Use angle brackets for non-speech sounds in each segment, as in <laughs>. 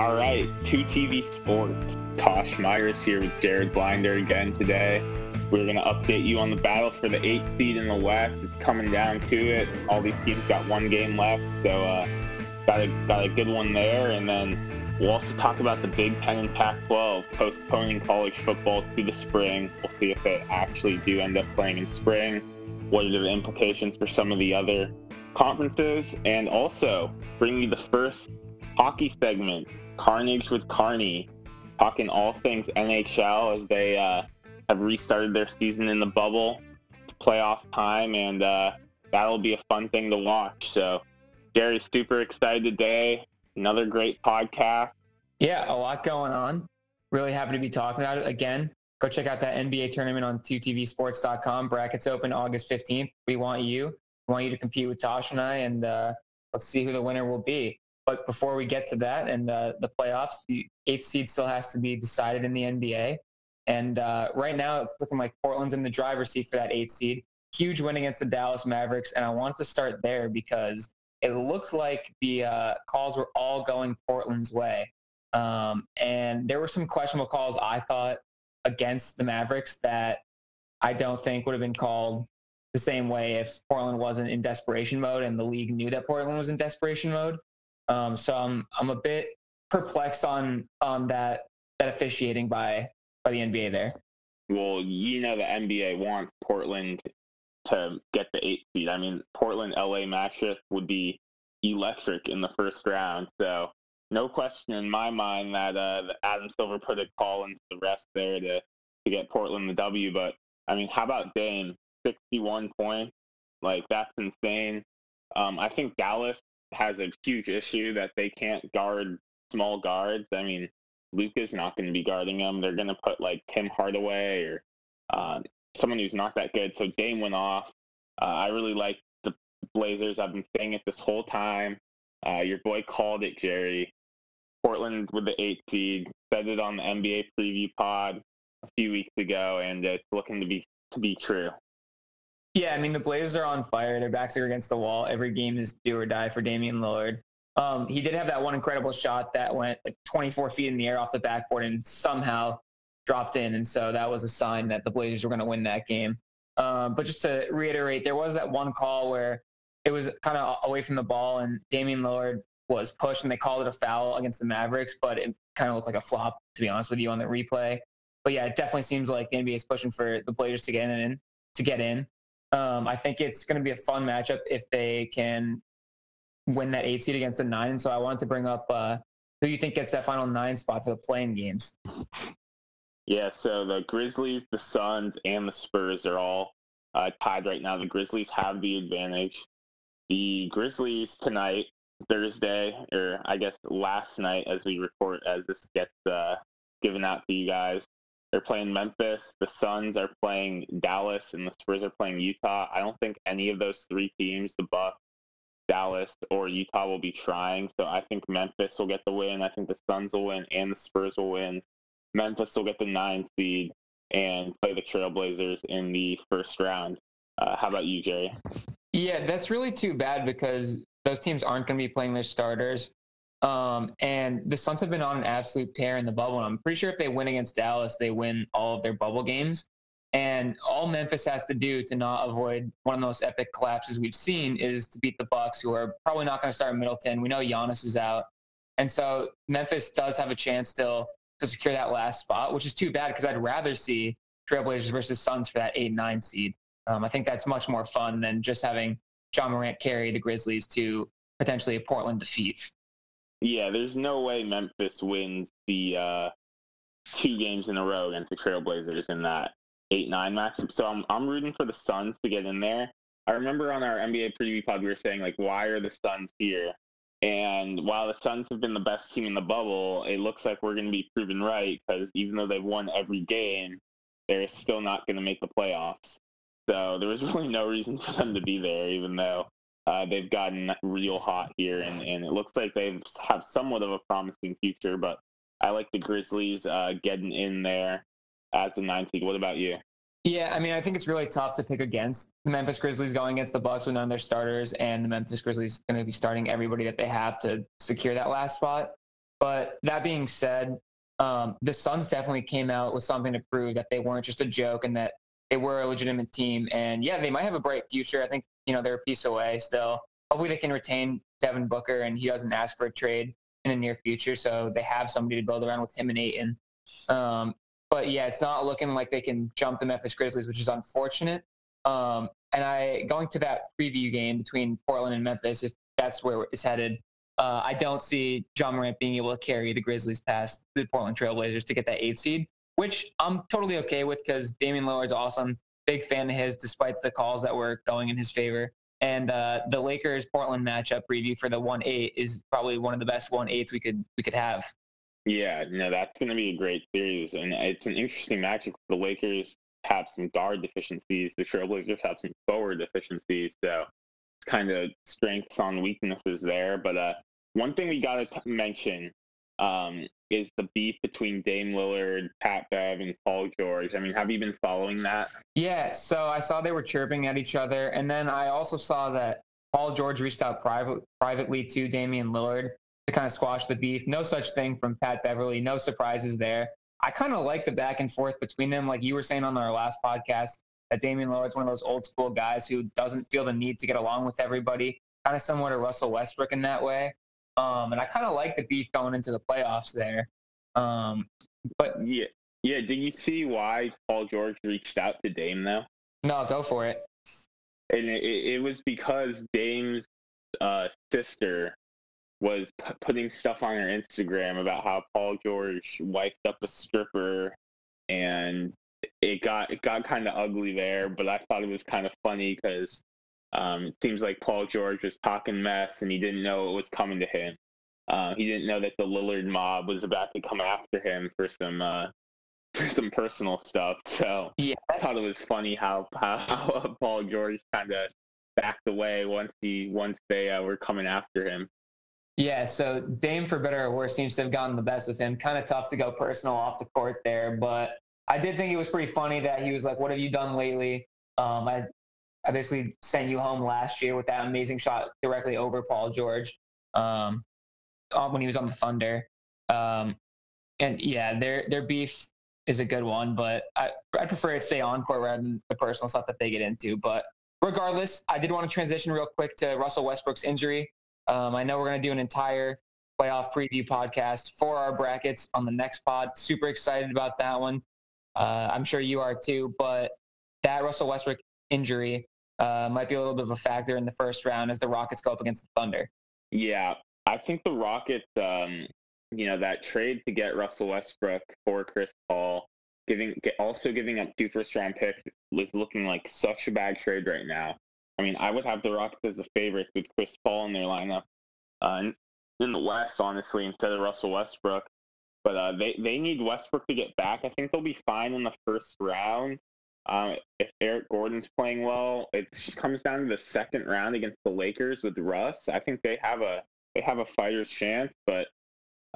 All right, 2TV Sports. Tosh Myers here with Jared Blinder again today. We're going to update you on the battle for the eighth seed in the West. It's coming down to it. All these teams got one game left, so uh, got a got a good one there. And then we'll also talk about the Big Ten and Pac-12 postponing college football to the spring. We'll see if they actually do end up playing in spring. What are the implications for some of the other conferences? And also bring you the first hockey segment, Carnage with Carney, talking all things NHL as they uh, have restarted their season in the bubble, playoff time, and uh, that'll be a fun thing to watch. So, Jerry, super excited today. Another great podcast. Yeah, a lot going on. Really happy to be talking about it again. Go check out that NBA tournament on 2tvsports.com. Brackets open August 15th. We want you. We want you to compete with Tosh and I, and uh, let's see who the winner will be. But before we get to that and uh, the playoffs, the eighth seed still has to be decided in the NBA. And uh, right now, it's looking like Portland's in the driver's seat for that eighth seed. Huge win against the Dallas Mavericks. And I wanted to start there because it looked like the uh, calls were all going Portland's way. Um, and there were some questionable calls, I thought, against the Mavericks that I don't think would have been called the same way if Portland wasn't in desperation mode and the league knew that Portland was in desperation mode. Um, so I'm I'm a bit perplexed on on that that officiating by by the NBA there. Well, you know the NBA wants Portland to get the eighth seed. I mean, Portland LA matchup would be electric in the first round. So no question in my mind that uh, Adam Silver put a call into the rest there to to get Portland the W. But I mean, how about Dame? 61 points, like that's insane. Um, I think Dallas has a huge issue that they can't guard small guards. I mean, Luka's not going to be guarding them. They're going to put like Tim Hardaway or uh, someone who's not that good. So Dame went off. Uh, I really like the Blazers. I've been saying it this whole time. Uh, your boy called it, Jerry. Portland with the eight seed. Said it on the NBA preview pod a few weeks ago, and it's looking to be to be true. Yeah, I mean the Blazers are on fire. Their backs are against the wall. Every game is do or die for Damian Lillard. Um, he did have that one incredible shot that went like 24 feet in the air off the backboard and somehow dropped in, and so that was a sign that the Blazers were going to win that game. Um, but just to reiterate, there was that one call where it was kind of away from the ball, and Damian Lillard was pushed, and they called it a foul against the Mavericks, but it kind of looked like a flop, to be honest with you, on the replay. But yeah, it definitely seems like the NBA is pushing for the Blazers to get in. To get in, um, I think it's going to be a fun matchup if they can win that eight seed against the nine. So I wanted to bring up uh, who you think gets that final nine spot for the playing games. Yeah, so the Grizzlies, the Suns, and the Spurs are all uh, tied right now. The Grizzlies have the advantage. The Grizzlies tonight Thursday, or I guess last night as we report, as this gets uh, given out to you guys. They're playing Memphis. The Suns are playing Dallas, and the Spurs are playing Utah. I don't think any of those three teams, the Bucks, Dallas, or Utah, will be trying. So I think Memphis will get the win. I think the Suns will win, and the Spurs will win. Memphis will get the nine seed and play the Trailblazers in the first round. Uh, how about you, Jerry? Yeah, that's really too bad because those teams aren't going to be playing their starters. Um, and the Suns have been on an absolute tear in the bubble. And I'm pretty sure if they win against Dallas, they win all of their bubble games. And all Memphis has to do to not avoid one of the most epic collapses we've seen is to beat the Bucks, who are probably not going to start Middleton. We know Giannis is out, and so Memphis does have a chance still to secure that last spot, which is too bad because I'd rather see Trailblazers versus Suns for that eight nine seed. Um, I think that's much more fun than just having Ja Morant carry the Grizzlies to potentially a Portland defeat. Yeah, there's no way Memphis wins the uh, two games in a row against the Trailblazers in that eight nine matchup. So I'm I'm rooting for the Suns to get in there. I remember on our NBA preview pod we were saying like, why are the Suns here? And while the Suns have been the best team in the bubble, it looks like we're going to be proven right because even though they've won every game, they're still not going to make the playoffs. So there was <laughs> really no reason for them to be there, even though uh, they've gotten real hot here, and, and it looks like they have somewhat of a promising future. But I like the Grizzlies uh, getting in there as the ninth seed. What about you? Yeah, I mean, I think it's really tough to pick against the Memphis Grizzlies going against the Bucks with none of their starters, and the Memphis Grizzlies going to be starting everybody that they have to secure that last spot. But that being said, um, the Suns definitely came out with something to prove that they weren't just a joke and that they were a legitimate team. And yeah, they might have a bright future. I think you know they're a piece away still. Hopefully, they can retain Devin Booker and he doesn't ask for a trade in the near future, so they have somebody to build around with him and Ayton. Um, but yeah, it's not looking like they can jump the Memphis Grizzlies, which is unfortunate. Um, and I going to that preview game between Portland and Memphis, if that's where it's headed, uh, I don't see Ja Morant being able to carry the Grizzlies past the Portland Trailblazers to get that eight seed, which I'm totally okay with because Damian Lillard's awesome. Big fan of his, despite the calls that were going in his favor. And uh, the Lakers Portland matchup preview for the one eight is probably one of the best one eights we could we could have. Yeah, no, that's going to be a great series, and it's an interesting matchup. The Lakers have some guard deficiencies. The Trailblazers have some forward deficiencies. So it's kind of strengths on weaknesses there. But uh, one thing we got to mention um, is the beef between Dame Lillard, Pat Bev, and Paul George. I mean, have you been following that? Yeah. So I saw they were chirping at each other, and then I also saw that Paul George reached out private, privately to Damian Lillard to kind of squash the beef. No such thing from Pat Beverley. No surprises there. I kind of like the back and forth between them. Like you were saying on our last podcast, that Damian Lillard's one of those old school guys who doesn't feel the need to get along with everybody, kind of similar to Russell Westbrook in that way. Um, and I kind of like the beef going into the playoffs there. Um, but yeah, yeah. Did you see why Paul George reached out to Dame though? No, go for it. And it, it was because Dame's uh, sister was p- putting stuff on her Instagram about how Paul George wiped up a stripper, and it got it got kind of ugly there. But I thought it was kind of funny because um, it seems like Paul George was talking mess, and he didn't know it was coming to him. Uh, he didn't know that the Lillard mob was about to come after him for some uh, <laughs> for some personal stuff. So yeah. I thought it was funny how <laughs> how, how Paul George kind of backed away once he once they uh, were coming after him. Yeah, so Dame, for better or worse, seems to have gotten the best of him. Kind of tough to go personal off the court there, but I did think it was pretty funny that he was like, "What have you done lately?" Um, I, I basically sent you home last year with that amazing shot directly over Paul George um, when he was on the Thunder. Um, and yeah, their their beef is a good one, but I I prefer it stay on court rather than the personal stuff that they get into. But regardless, I did want to transition real quick to Russell Westbrook's injury. Um, I know we're going to do an entire playoff preview podcast for our brackets on the next pod. Super excited about that one. Uh, I'm sure you are too. But that Russell Westbrook injury uh, might be a little bit of a factor in the first round as the Rockets go up against the Thunder. Yeah, I think the Rockets, um, you know, that trade to get Russell Westbrook for Chris Paul, giving also giving up two first round picks, was looking like such a bad trade right now. I mean, I would have the Rockets as the favorites with Chris Paul in their lineup uh, in the West, honestly, instead of Russell Westbrook. But uh, they they need Westbrook to get back. I think they'll be fine in the first round. Um, if Eric Gordon's playing well, it comes down to the second round against the Lakers with Russ. I think they have a they have a fighter's chance, but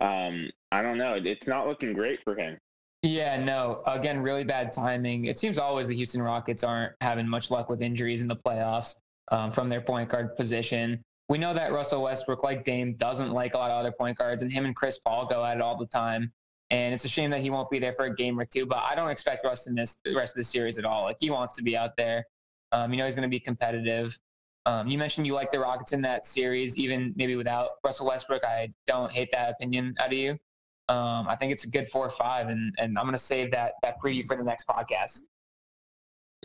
um, I don't know. It's not looking great for him. Yeah, no. Again, really bad timing. It seems always the Houston Rockets aren't having much luck with injuries in the playoffs um, from their point guard position. We know that Russell Westbrook, like Dame, doesn't like a lot of other point guards, and him and Chris Paul go at it all the time. And it's a shame that he won't be there for a game or two, but I don't expect Russ to miss the rest of the series at all. Like he wants to be out there. Um, you know he's going to be competitive. Um, you mentioned you like the Rockets in that series, even maybe without Russell Westbrook. I don't hate that opinion out of you. Um, I think it's a good four or five, and, and I'm going to save that that preview for the next podcast.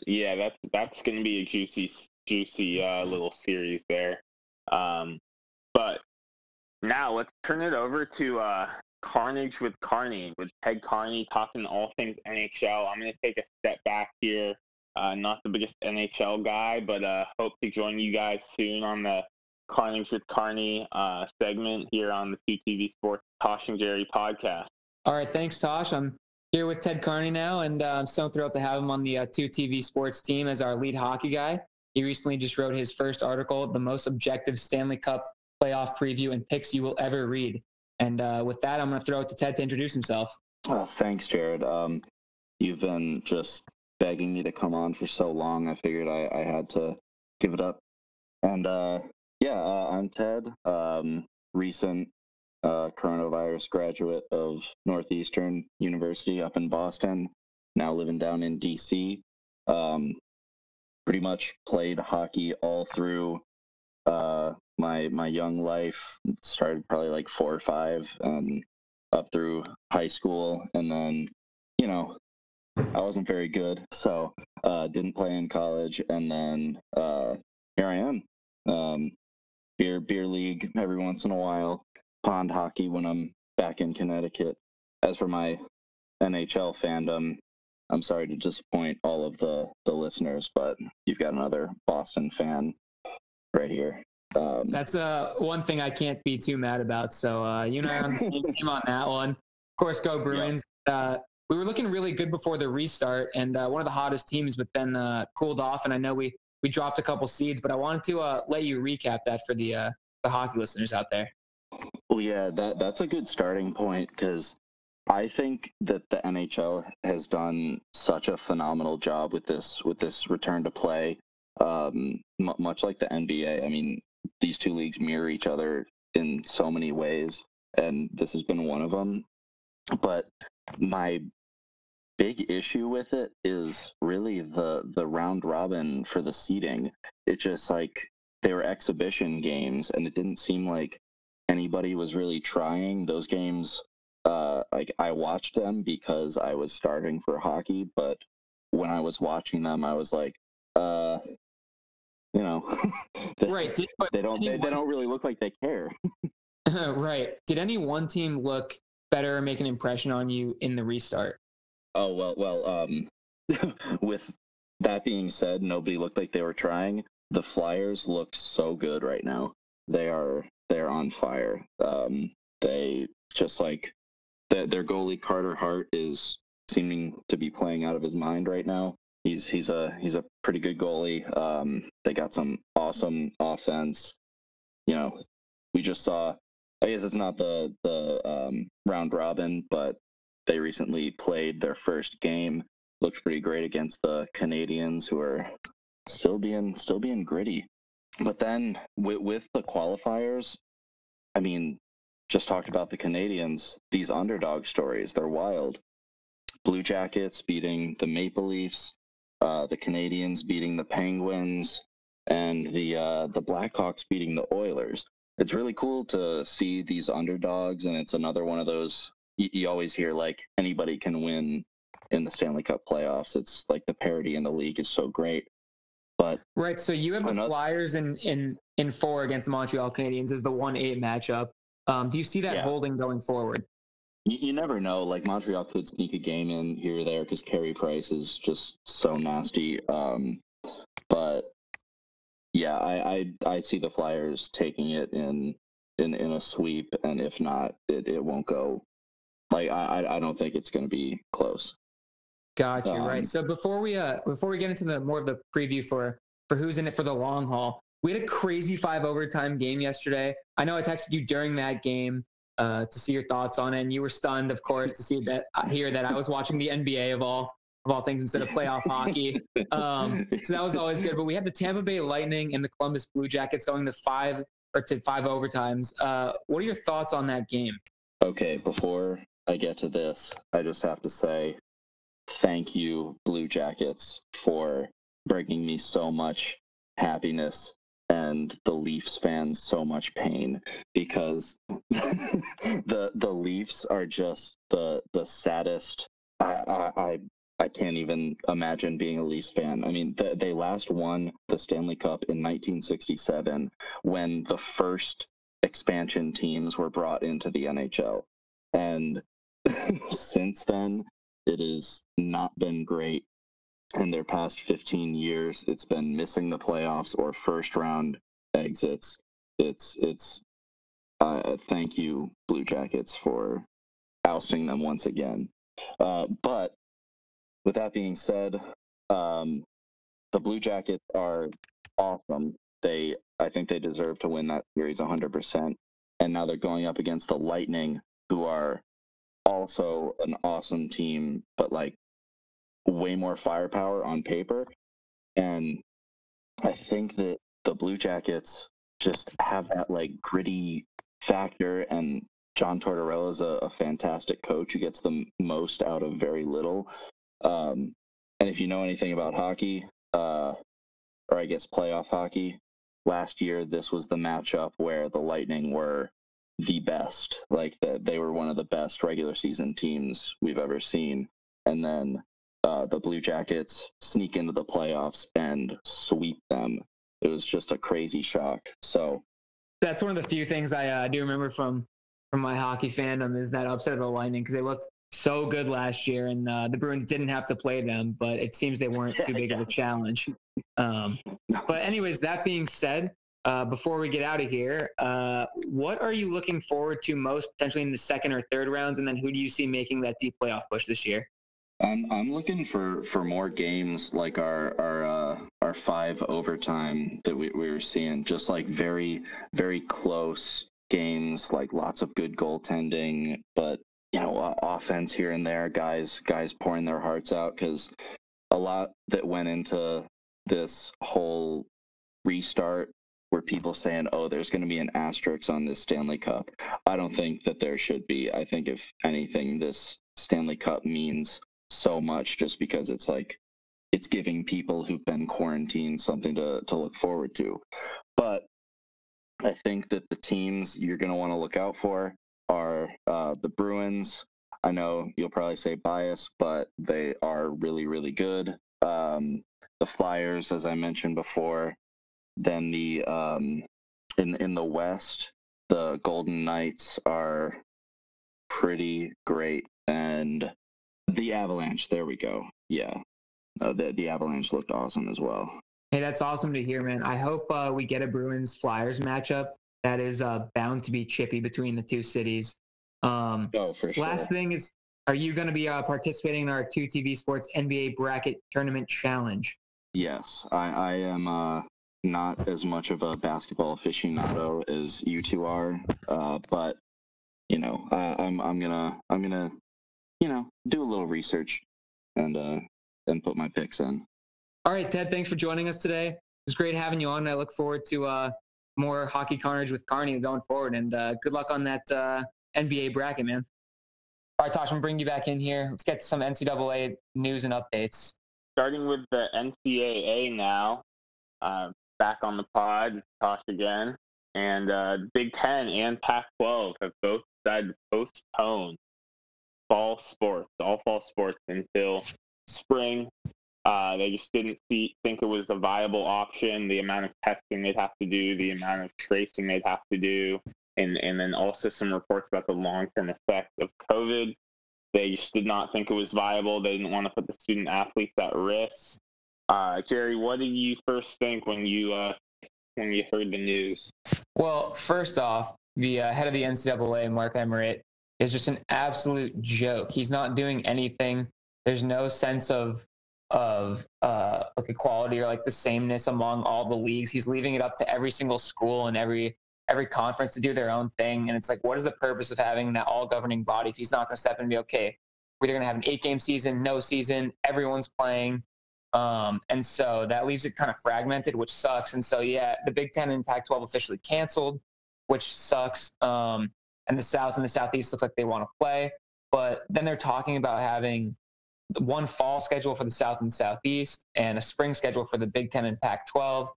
Yeah, that's that's going to be a juicy juicy uh, little series there. Um, but now let's turn it over to uh, Carnage with Carney, with Ted Carney talking all things NHL. I'm going to take a step back here. Uh, not the biggest NHL guy, but uh, hope to join you guys soon on the Carnage with Carney uh, segment here on the 2TV Sports Tosh and Jerry podcast. All right, thanks, Tosh. I'm here with Ted Carney now, and uh, I'm so thrilled to have him on the uh, 2TV Sports team as our lead hockey guy. He recently just wrote his first article, The Most Objective Stanley Cup Playoff Preview and Picks You Will Ever Read. And uh, with that, I'm going to throw it to Ted to introduce himself. Oh, thanks, Jared. Um, you've been just begging me to come on for so long. I figured I, I had to give it up. And uh, yeah, uh, I'm Ted. Um, recent uh, coronavirus graduate of Northeastern University up in Boston, now living down in DC. Um, pretty much played hockey all through uh, my my young life. Started probably like four or five, and up through high school, and then you know I wasn't very good, so uh, didn't play in college, and then uh, here I am. Um, beer beer league every once in a while, pond hockey when I'm back in Connecticut. As for my NHL fandom, I'm sorry to disappoint all of the the listeners, but you've got another Boston fan right here. Um, That's uh, one thing I can't be too mad about. So uh, you know, I are on the same <laughs> team on that one. Of course, go Bruins. Uh, we were looking really good before the restart and uh, one of the hottest teams, but then uh, cooled off. And I know we we dropped a couple seeds, but I wanted to uh, let you recap that for the uh, the hockey listeners out there. Well, yeah, that that's a good starting point because I think that the NHL has done such a phenomenal job with this with this return to play. Um, m- much like the NBA, I mean, these two leagues mirror each other in so many ways, and this has been one of them. But my big issue with it is really the the round robin for the seeding. It just like they were exhibition games, and it didn't seem like anybody was really trying. Those games, uh, like I watched them because I was starving for hockey, but when I was watching them, I was like, uh, you know, <laughs> they, Right. Did, but they don't they, they don't really look like they care. <laughs> <laughs> right. Did any one team look better or make an impression on you in the restart? Oh well, well. Um, with that being said, nobody looked like they were trying. The Flyers look so good right now. They are they're on fire. Um, they just like their, their goalie Carter Hart is seeming to be playing out of his mind right now. He's he's a he's a pretty good goalie. Um, they got some awesome offense. You know, we just saw. I guess it's not the the um, round robin, but they recently played their first game. Looked pretty great against the Canadiens, who are still being still being gritty. But then with, with the qualifiers, I mean, just talked about the Canadiens. These underdog stories, they're wild. Blue Jackets beating the Maple Leafs, uh, the Canadiens beating the Penguins, and the uh, the Blackhawks beating the Oilers. It's really cool to see these underdogs, and it's another one of those you, you always hear like anybody can win in the Stanley Cup playoffs. It's like the parity in the league is so great. But Right. So you have the Another- Flyers in in in four against the Montreal Canadiens as the one eight matchup. Um, do you see that Yeah. holding going forward? You, you never know. Like Montreal could sneak a game in here or there because Carey Price is just so nasty. Um, but yeah, I, I I see the Flyers taking it in in in a sweep, and if not, it, it won't go. Like I I- I don't think it's going to be close. Got you. Um, right. So before we uh before we get into the more of the preview for for who's in it for the long haul, we had a crazy five overtime game yesterday. I know I texted you during that game uh, to see your thoughts on it, and you were stunned, of course, to see that uh, hear that I was watching the NBA of all of all things instead of playoff hockey. Um, so that was always good. But we had the Tampa Bay Lightning and the Columbus Blue Jackets going to five or to five overtimes. Uh, what are your thoughts on that game? Okay, before I get to this, I just have to say thank you, Blue Jackets, for bringing me so much happiness and the Leafs fans so much pain because <laughs> the the Leafs are just the the saddest. I I I, can't even imagine being a Leafs fan. I mean, th- they last won the Stanley Cup in 1967 when the first expansion teams were brought into the NHL. And <laughs> since then, it has not been great. In their past 15 years, it's been missing the playoffs or first round exits. It's, it's, uh, thank you, Blue Jackets, for ousting them once again. Uh, but with that being said, um, the Blue Jackets are awesome. They, I think they deserve to win that series 100%. And now they're going up against the Lightning, who are also an awesome team, but like way more firepower on paper. And I think that the Blue Jackets just have that like gritty factor and John Tortorella is a, a, fantastic coach who gets the most out of very little. Um, and if you know anything about hockey, uh, or I guess playoff hockey, last year this was the matchup where the Lightning were the best. Like that, they were one of the best regular season teams we've ever seen. And then uh, the Blue Jackets sneak into the playoffs and sweep them. It was just a crazy shock. So that's one of the few things I uh, do remember from from my hockey fandom is that upset of the Lightning because they looked so good last year, and uh, the Bruins didn't have to play them, but it seems they weren't too big of a <laughs> challenge. Um, but anyways, that being said, uh, before we get out of here, uh, what are you looking forward to most potentially in the second or third rounds, and then who do you see making that deep playoff push this year? I'm I'm looking for for more games like our our uh, our five overtime that we, we were seeing, just like very very close games, like lots of good goaltending, but you know offense here and there, guys guys pouring their hearts out because a lot that went into this whole restart were people saying, "Oh, there's going to be an asterisk on this Stanley Cup." I don't think that there should be. I think if anything, this Stanley Cup means so much just because it's like it's giving people who've been quarantined something to, to look forward to. But I think that the teams you're going to want to look out for are uh, the Bruins. I know you'll probably say bias, but they are really, really good. Um, the Flyers, as I mentioned before. Then the um, in in the West, the Golden Knights are pretty great, and the Avalanche. There we go. Yeah, uh, the the Avalanche looked awesome as well. Hey, that's awesome to hear, man. I hope uh, we get a Bruins Flyers matchup that is uh, bound to be chippy between the two cities. Um, oh, for sure. Last thing is, are you going to be uh, participating in our two TV Sports NBA Bracket Tournament Challenge? Yes, I, I am uh, not as much of a basketball aficionado as you two are, uh, but you know, I'm I'm gonna I'm gonna you know, do a little research and uh and put my picks in. All right, Ted, thanks for joining us today. It was great having you on. And I look forward to uh more hockey carnage with Carney going forward and uh good luck on that uh NBA bracket, man. All right, Tosh, I'm gonna bring you back in here. Let's get to some NCAA news and updates. Starting with the NCAA now, uh, back on the pod, Tosh again. And uh, Big Ten and Pac 12 have both decided to postpone fall sports, all fall sports until spring. Uh, they just didn't see, think it was a viable option. The amount of testing they'd have to do, the amount of tracing they'd have to do, and and then also some reports about the long term effects of COVID. They just did not think it was viable. They didn't want to put the student athletes at risk. Uh, Jerry, what did you first think when you uh, when you heard the news? Well, first off, the uh, head of the NCAA, Mark Emmert, is just an absolute joke. He's not doing anything. There's no sense of of uh, like equality or like the sameness among all the leagues. He's leaving it up to every single school and every every conference to do their own thing. And it's like, what is the purpose of having that all governing body if he's not going to step in and be okay? We're either going to have an eight game season, no season, everyone's playing. Um, and so that leaves it kind of fragmented, which sucks. And so, yeah, the Big Ten and Pac 12 officially canceled, which sucks. Um, and the South and the Southeast looks like they want to play. But then they're talking about having one fall schedule for the South and Southeast and a spring schedule for the Big Ten and Pac 12.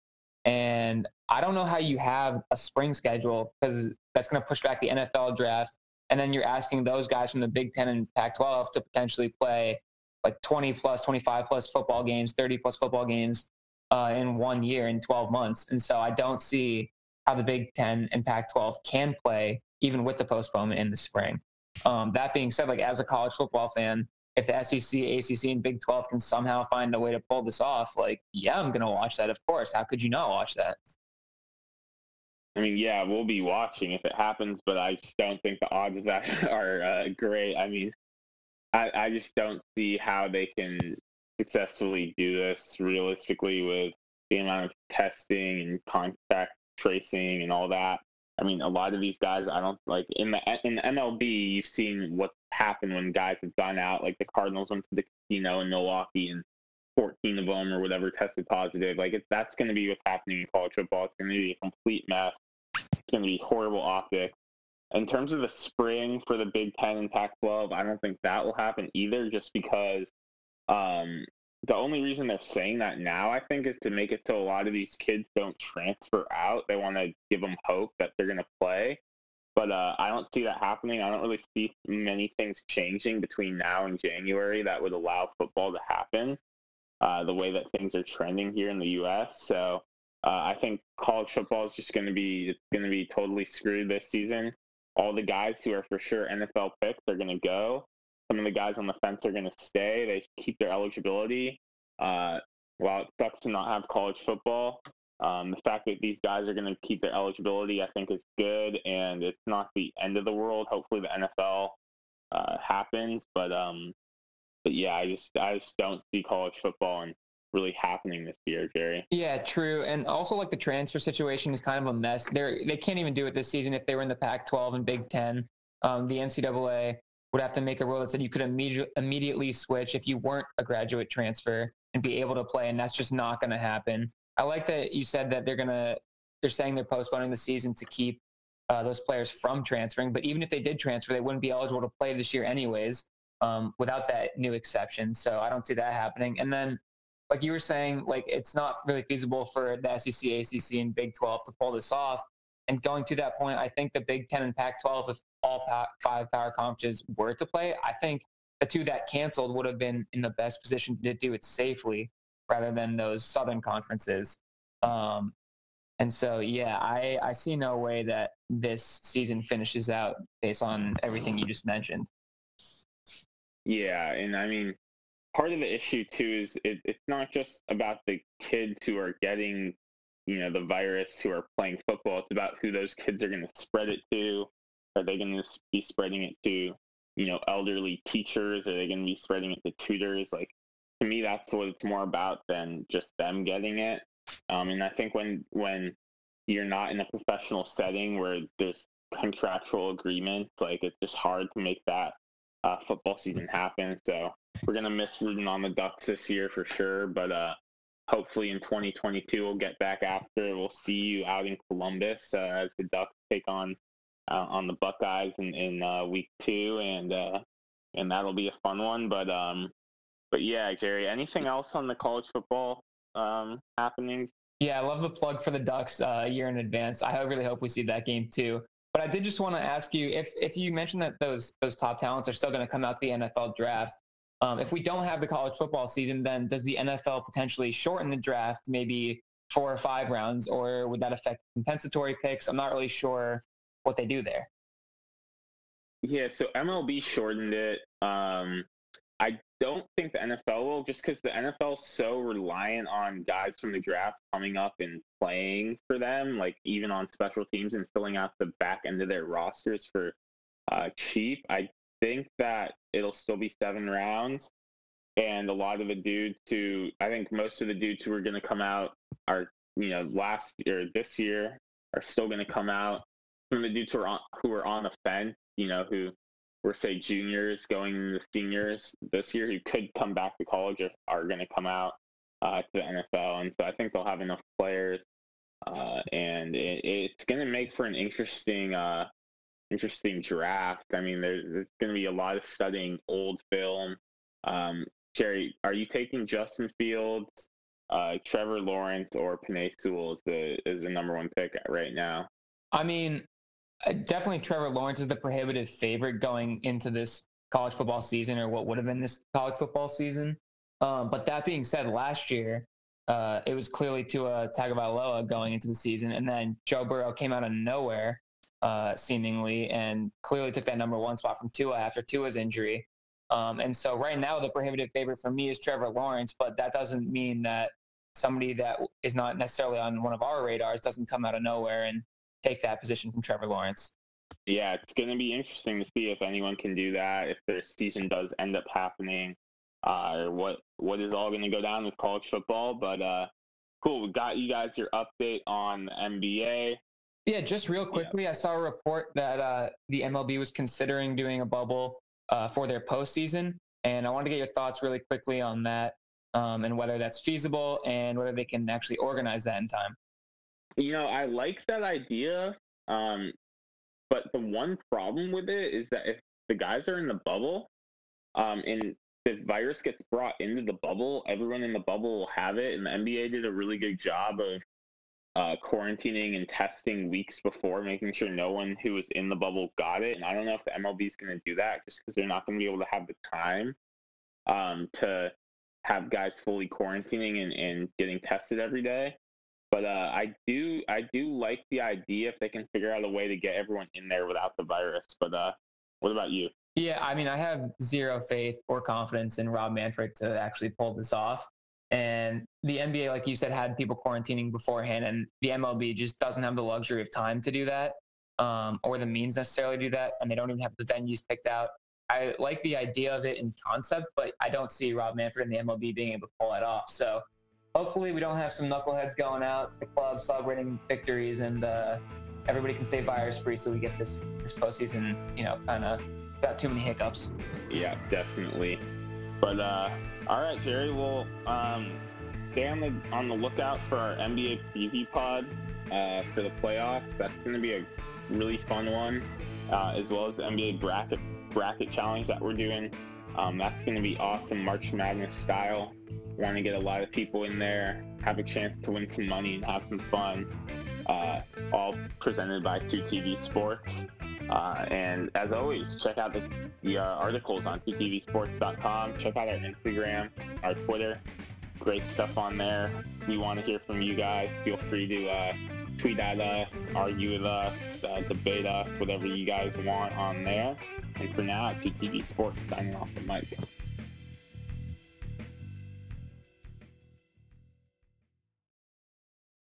And I don't know how you have a spring schedule because that's going to push back the NFL draft. And then you're asking those guys from the Big Ten and Pac 12 to potentially play like 20 plus, 25 plus football games, 30 plus football games uh, in one year, in 12 months. And so I don't see how the Big Ten and Pac 12 can play even with the postponement in the spring. Um, that being said, like as a college football fan, if the SEC, ACC, and Big 12 can somehow find a way to pull this off, like, yeah, I'm going to watch that, of course. How could you not watch that? I mean, yeah, we'll be watching if it happens, but I just don't think the odds of that <laughs> are uh, great. I mean, I, I just don't see how they can successfully do this realistically with the amount of testing and contact tracing and all that. I mean, a lot of these guys, I don't like in the in the MLB. You've seen what happened when guys have gone out. Like the Cardinals went to the casino in Milwaukee, and 14 of them or whatever tested positive. Like it, that's going to be what's happening in college football. It's going to be a complete mess. It's going to be horrible optics. in terms of the spring for the Big Ten and Pac-12, I don't think that will happen either. Just because um, the only reason they're saying that now, I think, is to make it so a lot of these kids don't transfer out. They want to give them hope that they're going to play. But uh, I don't see that happening. I don't really see many things changing between now and January that would allow football to happen uh, the way that things are trending here in the U.S. So uh, I think college football is just going to be going to be totally screwed this season. All the guys who are for sure NFL picks are going to go. Some of the guys on the fence are going to stay. They keep their eligibility. Uh, while it sucks to not have college football, um, the fact that these guys are going to keep their eligibility, I think, is good, and it's not the end of the world. Hopefully, the NFL uh, happens, but um, but yeah, I just I just don't see college football and really happening this year, Jerry. Yeah, true. And also like the transfer situation is kind of a mess. They're they can't even do it this season if they were in the Pac-12 and Big Ten. Um, the NCAA would have to make a rule that said you could immediately immediately switch if you weren't a graduate transfer and be able to play, and that's just not going to happen. I like that you said that they're gonna they're saying they're postponing the season to keep uh, those players from transferring. But even if they did transfer, they wouldn't be eligible to play this year anyways um, without that new exception. So I don't see that happening. And then like you were saying, like it's not really feasible for the SEC, ACC, and Big 12 to pull this off. And going to that point, I think the Big 10 and Pac 12, if all five power conferences were to play, I think the two that canceled would have been in the best position to do it safely rather than those Southern conferences. Um, and so, yeah, I, I see no way that this season finishes out based on everything you just mentioned. Yeah, and I mean, part of the issue too is it, it's not just about the kids who are getting you know the virus who are playing football it's about who those kids are going to spread it to are they going to be spreading it to you know elderly teachers? Are they going to be spreading it to tutors? Like to me that's what it's more about than just them getting it. Um, and i think when when you're not in a professional setting where there's contractual agreements like it's just hard to make that uh, football season happen. So we're gonna miss rooting on the Ducks this year for sure, but uh, hopefully in 2022 we'll get back after. We'll see you out in Columbus uh, as the Ducks take on uh, on the Buckeyes in, in uh, week two, and uh, and that'll be a fun one. But um, but yeah, Jerry, anything else on the college football um, happenings? Yeah, I love the plug for the Ducks uh, a year in advance. I really hope we see that game too. But I did just want to ask you if if you mentioned that those those top talents are still going to come out to the NFL draft. Um, if we don't have the college football season, then does the NFL potentially shorten the draft, maybe four or five rounds, or would that affect compensatory picks? I'm not really sure what they do there. Yeah, so MLB shortened it. Um, I don't think the NFL will, just because the NFL is so reliant on guys from the draft coming up and playing for them, like even on special teams and filling out the back end of their rosters for uh, cheap. I think that it'll still be seven rounds. And a lot of the dudes who, I think most of the dudes who are going to come out are, you know, last year, this year, are still going to come out. Of the dudes who are on, who are on the fence, you know, who were, say, juniors going into seniors this year who could come back to college are, are going to come out uh, to the NFL. And so I think they'll have enough players. Uh, and it, it's going to make for an interesting uh, interesting draft. I mean, there's, going to be a lot of studying old film. Um, Jerry, are you taking Justin Fields, uh, Trevor Lawrence, or Penei Sewell as the, as the number one pick right now? I mean, definitely Trevor Lawrence is the prohibitive favorite going into this college football season, or what would have been this college football season. Um, but that being said, last year uh, it was clearly to Tua Tagovailoa going into the season, and then Joe Burrow came out of nowhere uh, seemingly, and clearly took that number one spot from Tua after Tua's injury. Um, and so right now, the prohibitive favorite for me is Trevor Lawrence, but that doesn't mean that somebody that is not necessarily on one of our radars doesn't come out of nowhere and take that position from Trevor Lawrence. Yeah, it's going to be interesting to see if anyone can do that, if their season does end up happening, uh, or what what is all going to go down with college football. But uh, cool, we got you guys your update on NBA. Yeah, just real quickly, yeah. I saw a report that uh, the MLB was considering doing a bubble uh, for their postseason, and I wanted to get your thoughts really quickly on that um, and whether that's feasible and whether they can actually organize that in time. You know, I like that idea, um, But the one problem with it is that if the guys are in the bubble, um, and the virus gets brought into the bubble, everyone in the bubble will have it. And the NBA did a really good job of uh, quarantining and testing weeks before, making sure no one who was in the bubble got it. And I don't know if the MLB is going to do that just because they're not going to be able to have the time um, to have guys fully quarantining and, and getting tested every day. But uh, I do I do like the idea if they can figure out a way to get everyone in there without the virus. But uh, what about you? Yeah, I mean, I have zero faith or confidence in Rob Manfred to actually pull this off. And the NBA, like you said, had people quarantining beforehand, and the MLB just doesn't have the luxury of time to do that um, or the means necessarily to do that. And they don't even have the venues picked out. I like the idea of it in concept, but I don't see Rob Manfred and the MLB being able to pull that off. So hopefully, we don't have some knuckleheads going out to the club celebrating victories and uh, everybody can stay virus free so we get this, this postseason, you know, kind of got too many hiccups. Yeah, definitely. But uh, all right, Jerry. Well, um, stay on the on the lookout for our NBA preview pod uh, for the playoffs. That's going to be a really fun one, uh, as well as the NBA bracket bracket challenge that we're doing. Um, that's going to be awesome, March Madness style. Want to get a lot of people in there, have a chance to win some money and have some fun. Uh, all presented by 2TV Sports. Uh, and as always, check out the, the uh, articles on ttvsports.com. Check out our Instagram, our Twitter. Great stuff on there. We want to hear from you guys. Feel free to uh, tweet at us, argue with us, uh, debate us, whatever you guys want on there. And for now, 2TV Sports signing off the mic.